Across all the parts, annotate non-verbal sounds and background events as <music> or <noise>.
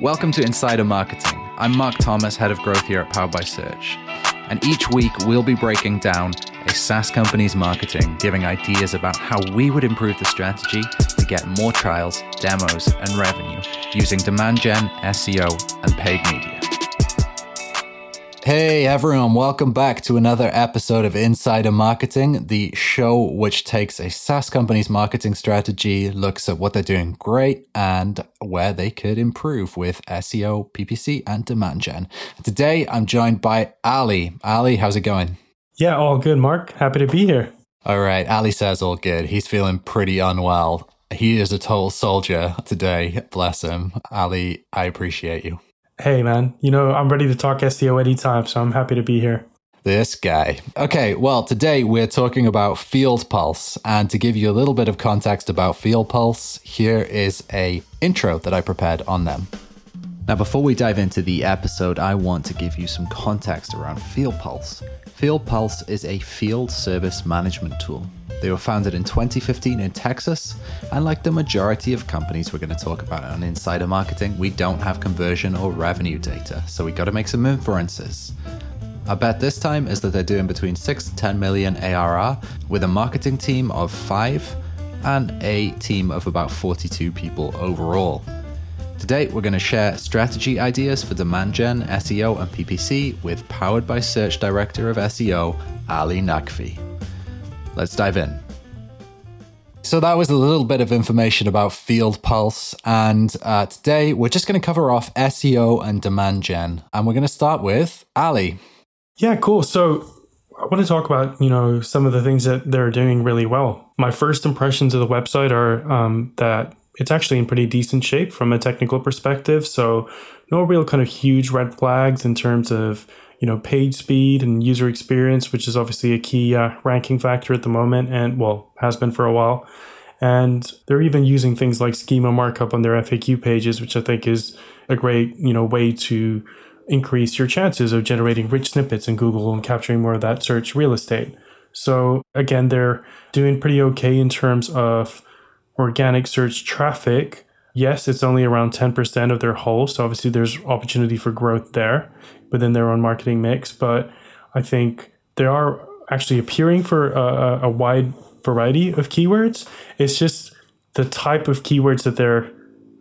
Welcome to Insider Marketing. I'm Marc Thomas, head of growth here at Powered by Search. And each week we'll be breaking down a SaaS company's marketing, giving ideas about how we would improve the strategy to get more trials, demos, and revenue using demand gen, SEO, and paid media. Hey everyone, welcome back to another episode of Insider Marketing, the show which takes a SaaS company's marketing strategy, looks at what they're doing great and where they could improve with SEO, PPC, and demand gen. Today I'm joined by Ali. Ali, how's it going? Yeah, all good, Marc. Happy to be here. All right, Ali says all good. He's feeling pretty unwell. He is a total soldier today. Bless him. Ali, I appreciate you. Hey, man, you know, I'm ready to talk SEO anytime, so I'm happy to be here. This guy. Okay, well, today we're talking about Field Pulse. And to give you a little bit of context about Field Pulse, here is a intro that I prepared on them. Now, before we dive into the episode, I want to give you some context around Field Pulse. Field Pulse is a field service management tool. They were founded in 2015 in Texas, and like the majority of companies we're going to talk about on insider marketing, we don't have conversion or revenue data, so we got to make some inferences. Our bet this time is that they're doing between 6 to 10 million ARR with a marketing team of 5 and a team of about 42 people overall. Today, we're going to share strategy ideas for demand gen, SEO, and PPC with Powered by Search Director of SEO, Ali Naqvi. Let's dive in. So that was a little bit of information about Field Pulse, and uh, today we're just going to cover off SEO and demand gen, and we're going to start with Ali. Yeah, cool. So I want to talk about you know some of the things that they're doing really well. My first impressions of the website are um, that it's actually in pretty decent shape from a technical perspective. So no real kind of huge red flags in terms of you know page speed and user experience, which is obviously a key uh, ranking factor at the moment, and well has been for a while. And they're even using things like schema markup on their FAQ pages, which I think is a great you know way to increase your chances of generating rich snippets in Google and capturing more of that search real estate. So again, they're doing pretty okay in terms of organic search traffic, yes, it's only around 10% of their whole. So obviously there's opportunity for growth there within their own marketing mix. But I think they are actually appearing for a, a wide variety of keywords. It's just the type of keywords that they're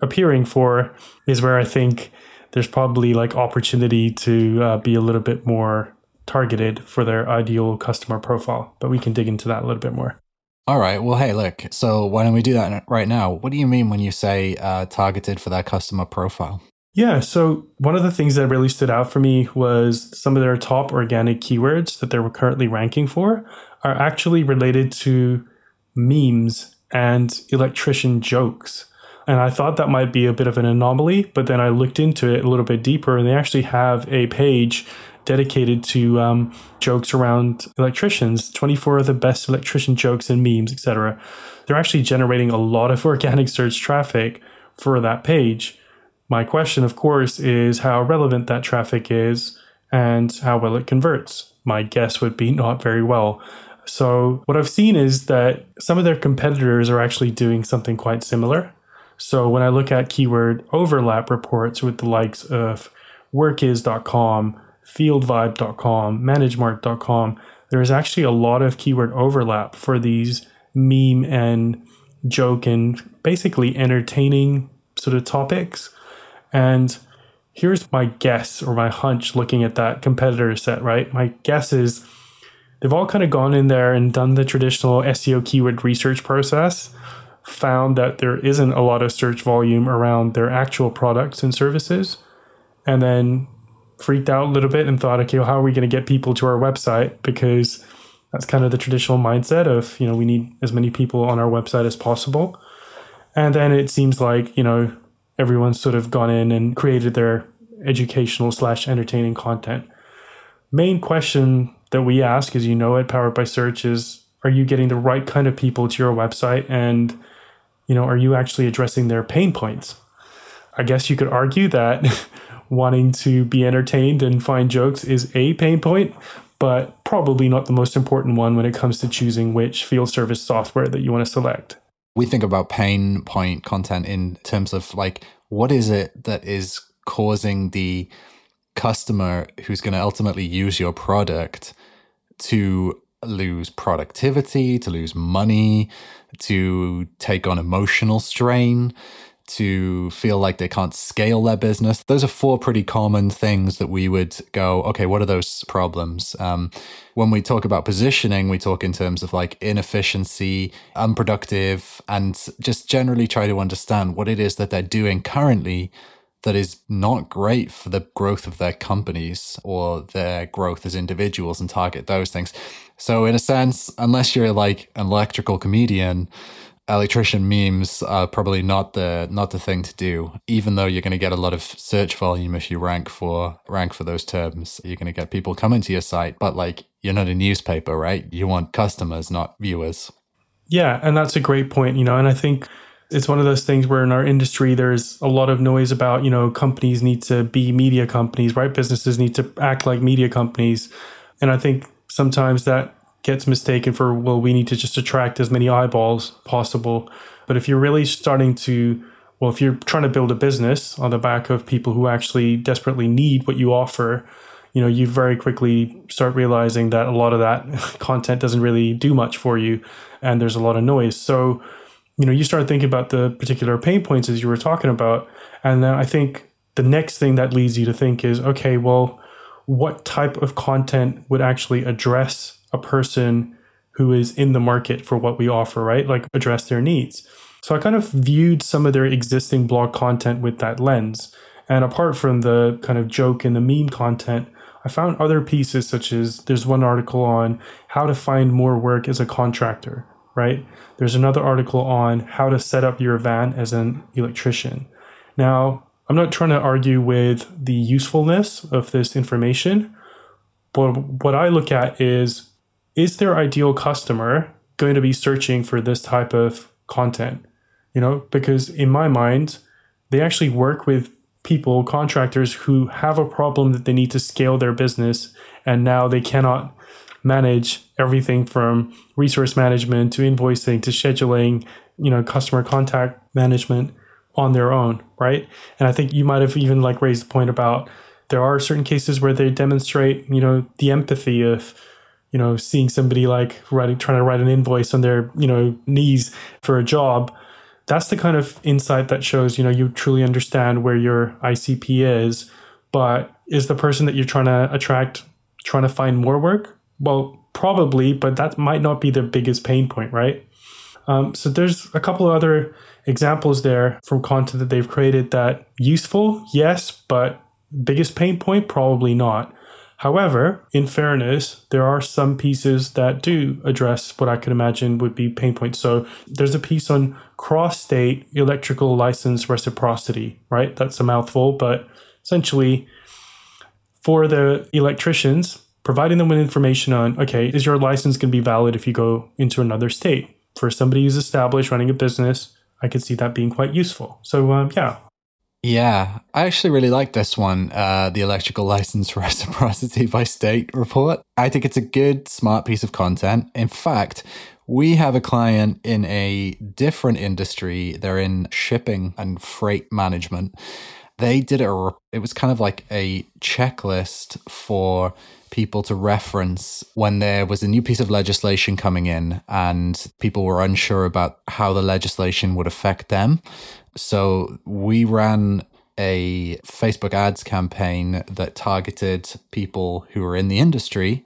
appearing for is where I think there's probably like opportunity to uh, be a little bit more targeted for their ideal customer profile. But we can dig into that a little bit more. All right. Well, hey, look. So why don't we do that right now? What do you mean when you say uh, targeted for that customer profile? Yeah. So one of the things that really stood out for me was some of their top organic keywords that they were currently ranking for are actually related to memes and electrician jokes. And I thought that might be a bit of an anomaly, but then I looked into it a little bit deeper, and they actually have a page dedicated to um, jokes around electricians. 24 of the best electrician jokes and memes etc they're actually generating a lot of <laughs> organic search traffic for that page. My question of course is how relevant that traffic is and how well it converts. My guess would be not very well. So what i've seen is that some of their competitors are actually doing something quite similar. So when i look at keyword overlap reports with the likes of workiz.com fieldvibe.com, managemark.com, there is actually a lot of keyword overlap for these meme and joke and basically entertaining sort of topics. And here's my guess or my hunch looking at that competitor set, right? My guess is they've all kind of gone in there and done the traditional SEO keyword research process, found that there isn't a lot of search volume around their actual products and services, and then freaked out a little bit and thought, okay, well, how are we going to get people to our website? Because that's kind of the traditional mindset of, you know, we need as many people on our website as possible. And then it seems like, you know, everyone's sort of gone in and created their educational slash entertaining content. Main question that we ask, as you know at powered by search, is are you getting the right kind of people to your website? And, you know, are you actually addressing their pain points? I guess you could argue that <laughs> wanting to be entertained and find jokes is a pain point, but probably not the most important one when it comes to choosing which field service software that you want to select. We think about pain point content in terms of like, what is it that is causing the customer who's going to ultimately use your product to lose productivity, to lose money, to take on emotional strain, to feel like they can't scale their business. Those are four pretty common things that we would go, okay, what are those problems? Um, when we talk about positioning, we talk in terms of like inefficiency, unproductive, and just generally try to understand what it is that they're doing currently that is not great for the growth of their companies or their growth as individuals and target those things. So, in a sense, unless you're like an electrical comedian, electrician memes are probably not the not the thing to do. Even though you're going to get a lot of search volume if you rank for rank for those terms you're going to get people coming to your site but like you're not a newspaper right? You want customers not viewers. Yeah and that's a great point you know and i think it's one of those things where in our industry there's a lot of noise about you know companies need to be media companies right? Businesses need to act like media companies. And i think sometimes that gets mistaken for, well, we need to just attract as many eyeballs possible. But if you're really starting to, well, if you're trying to build a business on the back of people who actually desperately need what you offer, you know, you very quickly start realizing that a lot of that <laughs> content doesn't really do much for you and there's a lot of noise. So, you know, you start thinking about the particular pain points as you were talking about. And then I think the next thing that leads you to think is, okay, well, what type of content would actually address a person who is in the market for what we offer, right? Like address their needs. So I kind of viewed some of their existing blog content with that lens. And apart from the kind of joke and the meme content, I found other pieces such as there's one article on how to find more work as a contractor, right? There's another article on how to set up your van as an electrician. Now, I'm not trying to argue with the usefulness of this information, but what I look at is is their ideal customer going to be searching for this type of content? You know, because in my mind, they actually work with people, contractors who have a problem that they need to scale their business and now they cannot manage everything from resource management to invoicing to scheduling, you know, customer contact management on their own, right? And I think you might have even like raised the point about there are certain cases where they demonstrate, you know, the empathy of you know, seeing somebody like writing, trying to write an invoice on their, you know, knees for a job, that's the kind of insight that shows, you know, you truly understand where your ICP is. But is the person that you're trying to attract trying to find more work? Well, probably, but that might not be their biggest pain point, right? Um, so there's a couple of other examples there from content that they've created that useful, yes, but biggest pain point probably not. However, in fairness, there are some pieces that do address what I could imagine would be pain points. So there's a piece on cross state electrical license reciprocity, right? That's a mouthful, but essentially, for the electricians, providing them with information on, okay, is your license going to be valid if you go into another state? For somebody who's established running a business, I could see that being quite useful. So, um, yeah, yeah, I actually really like this one, uh, the electrical license <laughs> reciprocity by state report. I think it's a good, smart piece of content. In fact, we have a client in a different industry. They're in shipping and freight management. They did a, it was kind of like a checklist for people to reference when there was a new piece of legislation coming in and people were unsure about how the legislation would affect them. So we ran a Facebook ads campaign that targeted people who were in the industry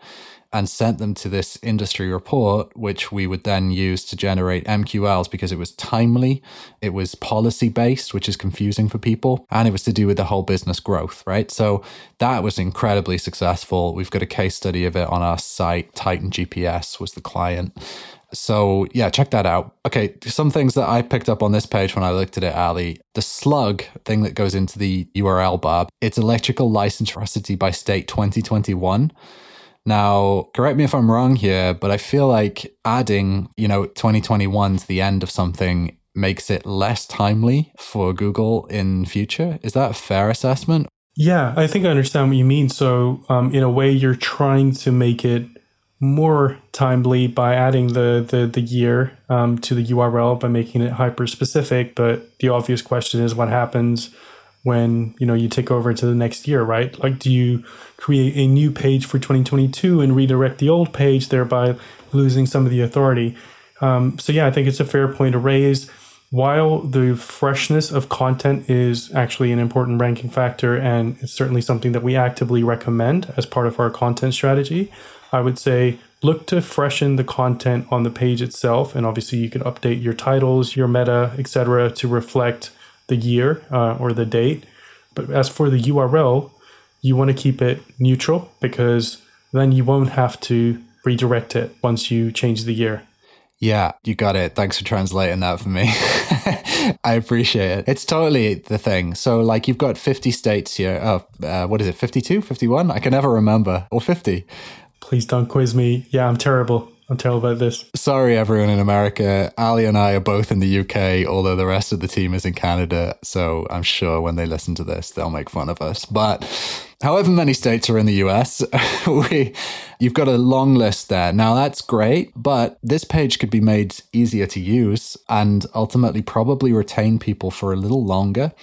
and sent them to this industry report, which we would then use to generate MQLs because it was timely, it was policy based, which is confusing for people, and it was to do with the whole business growth, right? So that was incredibly successful. We've got a case study of it on our site. Titan GPS was the client. So yeah, check that out. Okay, some things that I picked up on this page when I looked at it, Ali. The slug thing that goes into the URL bar, it's electrical license reciprocity by state 2021. Now, correct me if I'm wrong here, but I feel like adding, you know, 2021 to the end of something makes it less timely for Google in future. Is that a fair assessment? Yeah, I think I understand what you mean. So, um, in a way, you're trying to make it more timely by adding the the, the year um, to the URL by making it hyper specific. But the obvious question is what happens when you know you take over to the next year right like do you create a new page for 2022 and redirect the old page thereby losing some of the authority um, so yeah i think it's a fair point to raise while the freshness of content is actually an important ranking factor and it's certainly something that we actively recommend as part of our content strategy i would say look to freshen the content on the page itself and obviously you can update your titles your meta etc to reflect the year uh, or the date. But as for the URL, you want to keep it neutral because then you won't have to redirect it once you change the year. Yeah, you got it. Thanks for translating that for me. <laughs> I appreciate it. It's totally the thing. So, like, you've got 50 states here. Oh, uh, what is it, 52, 51? I can never remember. Or 50. Please don't quiz me. Yeah, I'm terrible. I'm terrible about this. Sorry, everyone in America. Ali and I are both in the UK, although the rest of the team is in Canada. So I'm sure when they listen to this, they'll make fun of us. But however many states are in the US, <laughs> we, you've got a long list there. Now that's great, but this page could be made easier to use and ultimately probably retain people for a little longer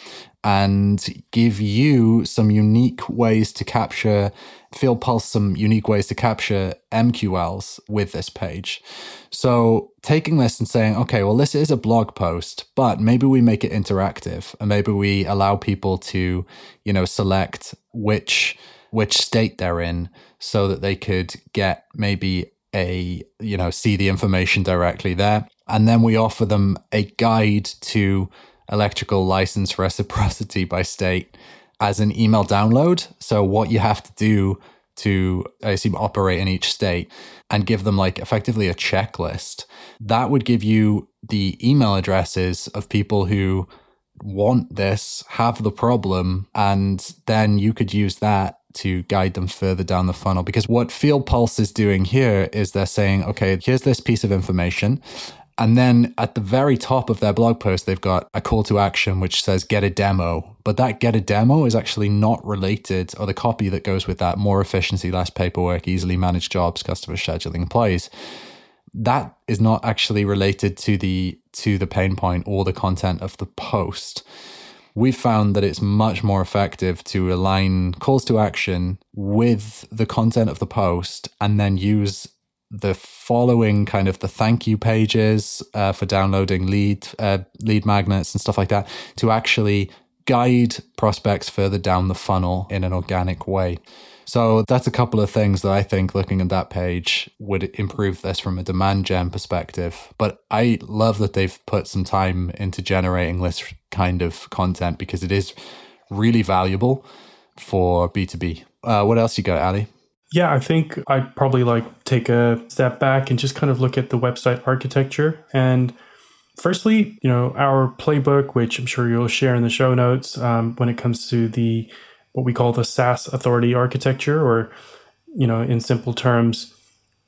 and give you some unique ways to capture Field Pulse some unique ways to capture MQLs with this page. So taking this and saying, okay, well, this is a blog post, but maybe we make it interactive and maybe we allow people to, you know, select which which state they're in so that they could get maybe a, you know, see the information directly there. And then we offer them a guide to electrical license reciprocity by state as an email download. So what you have to do to, I assume, operate in each state and give them like effectively a checklist. That would give you the email addresses of people who want this, have the problem, and then you could use that to guide them further down the funnel. Because what Field Pulse is doing here is they're saying, okay, here's this piece of information. And then at the very top of their blog post, they've got a call to action which says get a demo. But that get a demo is actually not related, or the copy that goes with that more efficiency, less paperwork, easily managed jobs, customer scheduling employees. That is not actually related to the to the pain point or the content of the post. We've found that it's much more effective to align calls to action with the content of the post and then use the following kind of the thank you pages uh, for downloading lead uh, lead magnets and stuff like that to actually guide prospects further down the funnel in an organic way. So that's a couple of things that I think looking at that page would improve this from a demand gen perspective. But I love that they've put some time into generating this kind of content because it is really valuable for B2B. Uh, what else you got, Ali? Yeah, I think I'd probably like take a step back and just kind of look at the website architecture. And firstly, you know, our playbook, which I'm sure you'll share in the show notes, um, when it comes to the what we call the SaaS authority architecture, or you know, in simple terms,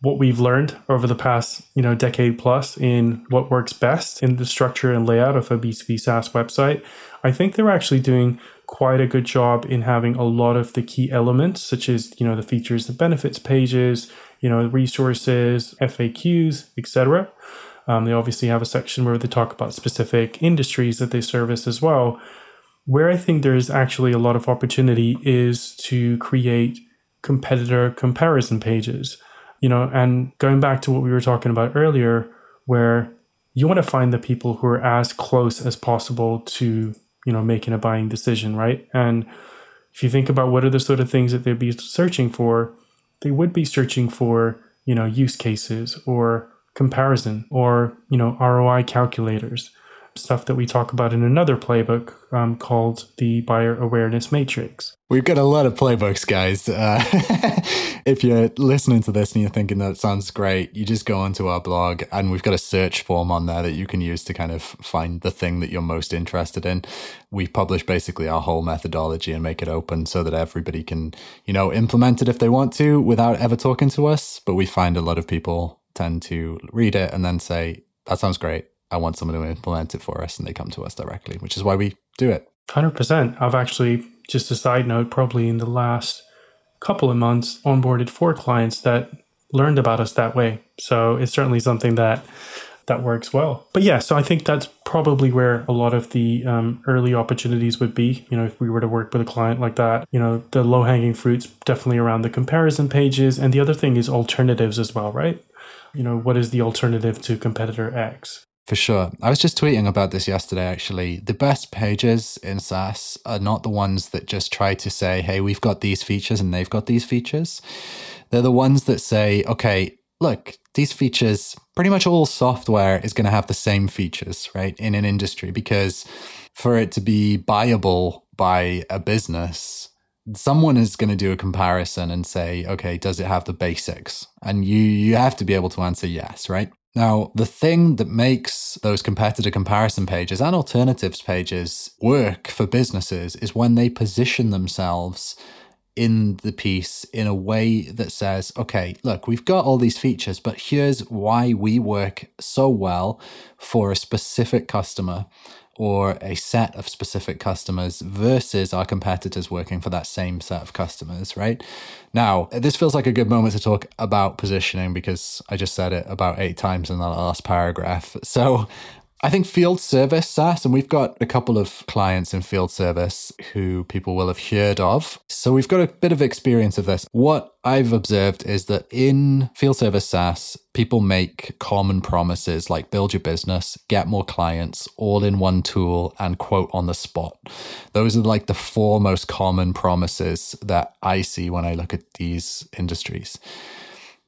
what we've learned over the past you know decade plus in what works best in the structure and layout of a B2B SaaS website. I think they're actually doing quite a good job in having a lot of the key elements, such as you know the features, the benefits pages, you know resources, FAQs, etc. Um, they obviously have a section where they talk about specific industries that they service as well. Where I think there's actually a lot of opportunity is to create competitor comparison pages. You know, and going back to what we were talking about earlier, where you want to find the people who are as close as possible to you know making a buying decision right? And if you think about what are the sort of things that they'd be searching for they would be searching for you know use cases or comparison or you know roi calculators stuff that we talk about in another playbook um, called the buyer awareness matrix. We've got a lot of playbooks, guys. Uh, <laughs> if you're listening to this and you're thinking that sounds great, you just go onto our blog and we've got a search form on there that you can use to kind of find the thing that you're most interested in. We publish basically our whole methodology and make it open so that everybody can, you know, implement it if they want to without ever talking to us. But we find a lot of people tend to read it and then say, that sounds great. I want someone to implement it for us, and they come to us directly, which is why we do it. 100%. I've actually, just a side note, probably in the last couple of months, onboarded four clients that learned about us that way. So it's certainly something that that works well. But yeah, so I think that's probably where a lot of the um, early opportunities would be. You know, if we were to work with a client like that, you know, the low hanging fruits definitely around the comparison pages. And the other thing is alternatives as well, right? You know, what is the alternative to competitor X? For sure. I was just tweeting about this yesterday, actually. The best pages in SaaS are not the ones that just try to say, hey, we've got these features and they've got these features. They're the ones that say, okay, look, these features, pretty much all software is going to have the same features, right, in an industry, because for it to be buyable by a business, someone is going to do a comparison and say, okay, does it have the basics? And you you have to be able to answer yes, right? Now, the thing that makes those competitor comparison pages and alternatives pages work for businesses is when they position themselves in the piece in a way that says, okay, look, we've got all these features, but here's why we work so well for a specific customer or a set of specific customers versus our competitors working for that same set of customers, right? Now, this feels like a good moment to talk about positioning because I just said it about eight times in that last paragraph. <laughs> So I think field service SaaS, and we've got a couple of clients in field service who people will have heard of. So we've got a bit of experience of this. What I've observed is that in field service SaaS, people make common promises like build your business, get more clients, all in one tool, and quote on the spot. Those are like the four most common promises that I see when I look at these industries.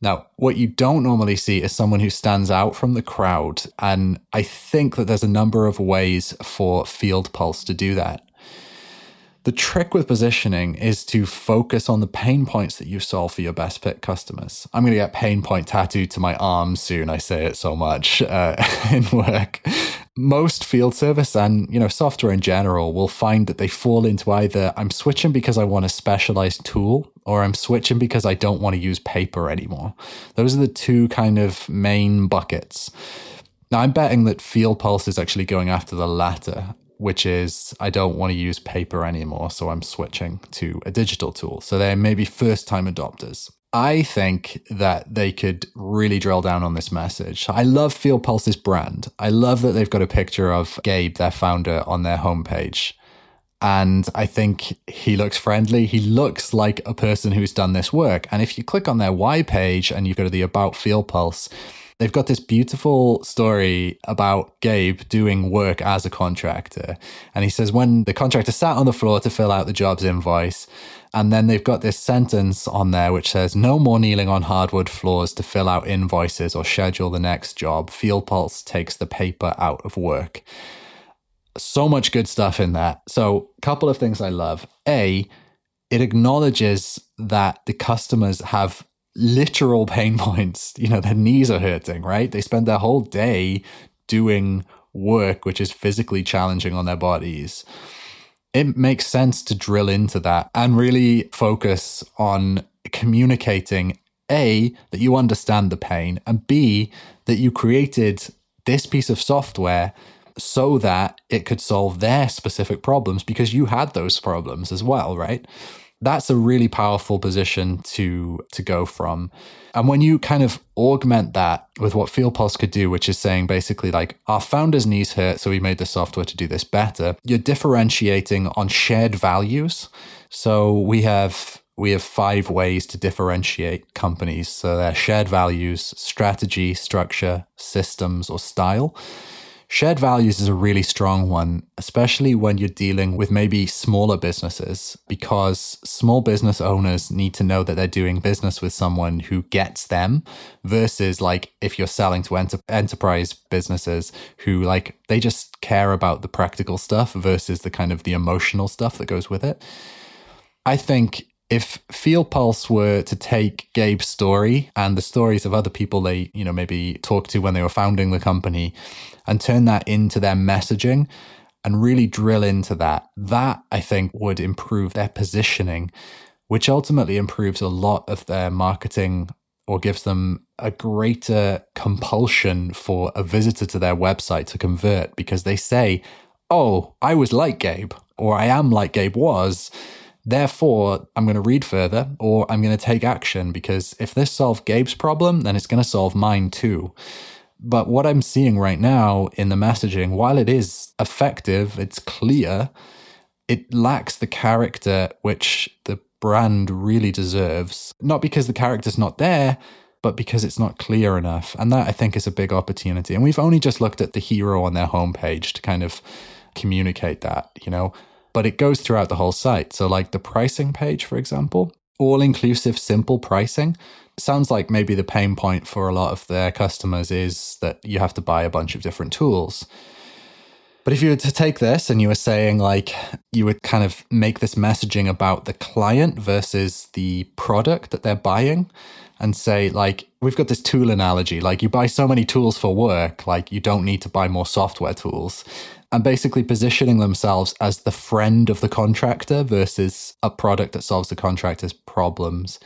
Now, what you don't normally see is someone who stands out from the crowd. And I think that there's a number of ways for Field Pulse to do that. The trick with positioning is to focus on the pain points that you solve for your best fit customers. I'm going to get pain point tattooed to my arm soon. I say it so much uh, <laughs> in work most field service and you know software in general will find that they fall into either i'm switching because i want a specialized tool or i'm switching because i don't want to use paper anymore those are the two kind of main buckets now i'm betting that field pulse is actually going after the latter which is I don't want to use paper anymore, so I'm switching to a digital tool. So they're maybe first time adopters. I think that they could really drill down on this message. I love Field Pulse's brand. I love that they've got a picture of Gabe, their founder, on their homepage. And I think he looks friendly. He looks like a person who's done this work. And if you click on their why page and you go to the About Field Pulse, they've got this beautiful story about Gabe doing work as a contractor. And he says when the contractor sat on the floor to fill out the job's invoice, and then they've got this sentence on there which says, No more kneeling on hardwood floors to fill out invoices or schedule the next job. Field Pulse takes the paper out of work. So much good stuff in that. So, a couple of things I love. A, it acknowledges that the customers have literal pain <laughs> points. You know, their knees are hurting, right? They spend their whole day doing work which is physically challenging on their bodies it makes sense to drill into that and really focus on communicating A, that you understand the pain, and B, that you created this piece of software so that it could solve their specific problems because you had those problems as well, right? That's a really powerful position to to go from. And when you kind of augment that with what FieldPulse could do, which is saying basically like our founder's knees hurt, so we made the software to do this better, you're differentiating on shared values. So we have we have five ways to differentiate companies. So they're shared values, strategy, structure, systems, or style. Shared values is a really strong one, especially when you're dealing with maybe smaller businesses, because small business owners need to know that they're doing business with someone who gets them versus like if you're selling to enter- enterprise businesses who like they just care about the practical stuff versus the kind of the emotional stuff that goes with it. I think if Field Pulse were to take Gabe's story and the stories of other people they, you know, maybe talked to when they were founding the company and turn that into their messaging and really drill into that, that I think would improve their positioning, which ultimately improves a lot of their marketing or gives them a greater compulsion for a visitor to their website to convert because they say, Oh, I was like Gabe, or I am like Gabe was Therefore, I'm going to read further or I'm going to take action because if this solves Gabe's problem, then it's going to solve mine too. But what I'm seeing right now in the messaging, while it is effective, it's clear, it lacks the character which the brand really deserves. Not because the character's not there, but because it's not clear enough. And that I think is a big opportunity. And we've only just looked at the hero on their homepage to kind of communicate that, you know, but it goes throughout the whole site. So, like the pricing page, for example, all inclusive, simple pricing. Sounds like maybe the pain point for a lot of their customers is that you have to buy a bunch of different tools. But if you were to take this and you were saying, like, you would kind of make this messaging about the client versus the product that they're buying, and say, like, we've got this tool analogy. Like, you buy so many tools for work, like, you don't need to buy more software tools. And basically positioning themselves as the friend of the contractor versus a product that solves the contractor's problems.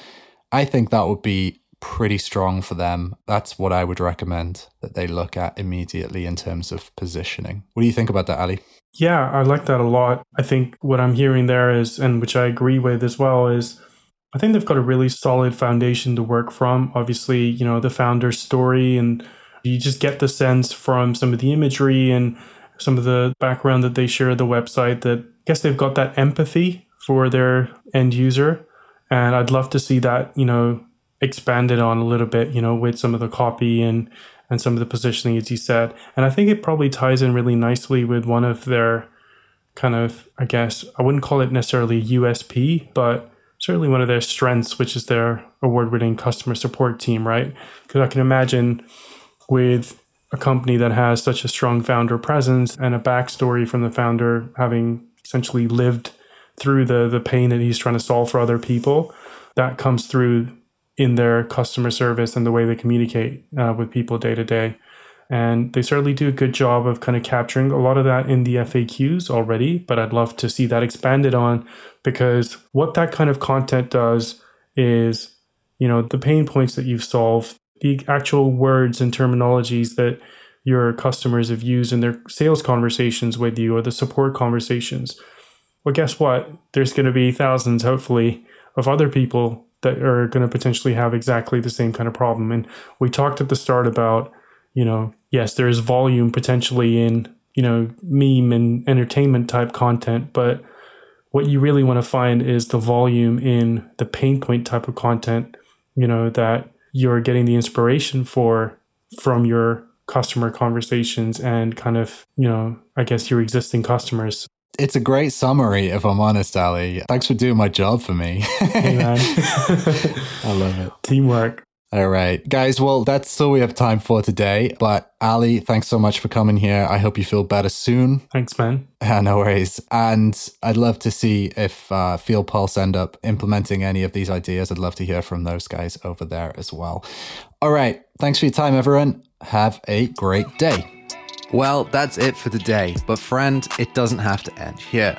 I think that would be pretty strong for them. That's what I would recommend that they look at immediately in terms of positioning. What do you think about that, Ali? Yeah, I like that a lot. I think what I'm hearing there is, and which I agree with as well, is I think they've got a really solid foundation to work from. Obviously, you know, the founder's story, and you just get the sense from some of the imagery and some of the background that they share the website that I guess they've got that empathy for their end user. And I'd love to see that, you know, expanded on a little bit, you know, with some of the copy and and some of the positioning as you said. And I think it probably ties in really nicely with one of their kind of, I guess, I wouldn't call it necessarily USP, but certainly one of their strengths, which is their award winning customer support team, right? Because I can imagine with a company that has such a strong founder presence and a backstory from the founder having essentially lived through the, the pain that he's trying to solve for other people, that comes through in their customer service and the way they communicate uh, with people day to day. And they certainly do a good job of kind of capturing a lot of that in the FAQs already, but I'd love to see that expanded on because what that kind of content does is, you know, the pain points that you've solved, the actual words and terminologies that your customers have used in their sales conversations with you or the support conversations. Well, guess what? There's going to be thousands, hopefully, of other people that are going to potentially have exactly the same kind of problem. And we talked at the start about you know, yes, there is volume potentially in, you know, meme and entertainment type content, but what you really want to find is the volume in the pain point type of content, you know, that you're getting the inspiration for from your customer conversations and kind of, you know, I guess your existing customers. It's a great summary, if I'm honest, Ali. Thanks for doing my job for me. hey. <laughs> I love it. Teamwork. All right, guys. Well, that's all we have time for today. But Ali, thanks so much for coming here. I hope you feel better soon. Thanks, man. Yeah, <laughs> no worries. And I'd love to see if uh, Field Pulse end up implementing any of these ideas. I'd love to hear from those guys over there as well. All right. Thanks for your time, everyone. Have a great day. Well, that's it for today. But, friend, it doesn't have to end here.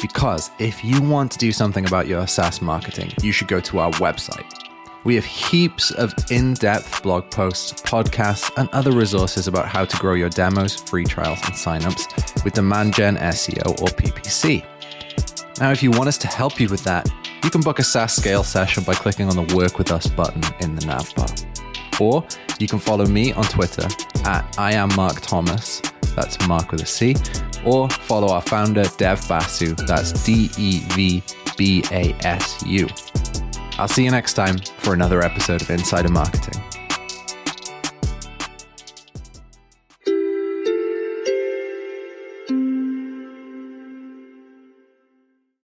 Because if you want to do something about your SaaS marketing, you should go to our website we have heaps of in depth blog posts, podcasts, and other resources about how to grow your demos, free trials, and signups with Demand Gen SEO or PPC. Now, if you want us to help you with that, you can book a SaaS scale session by clicking on the Work with Us button in the nav bar. Or you can follow me on Twitter at I am Marc Thomas, that's Marc with a C, or follow our founder Dev Basu, that's D E V B A S U. I'll see you next time for another episode of Insider Marketing.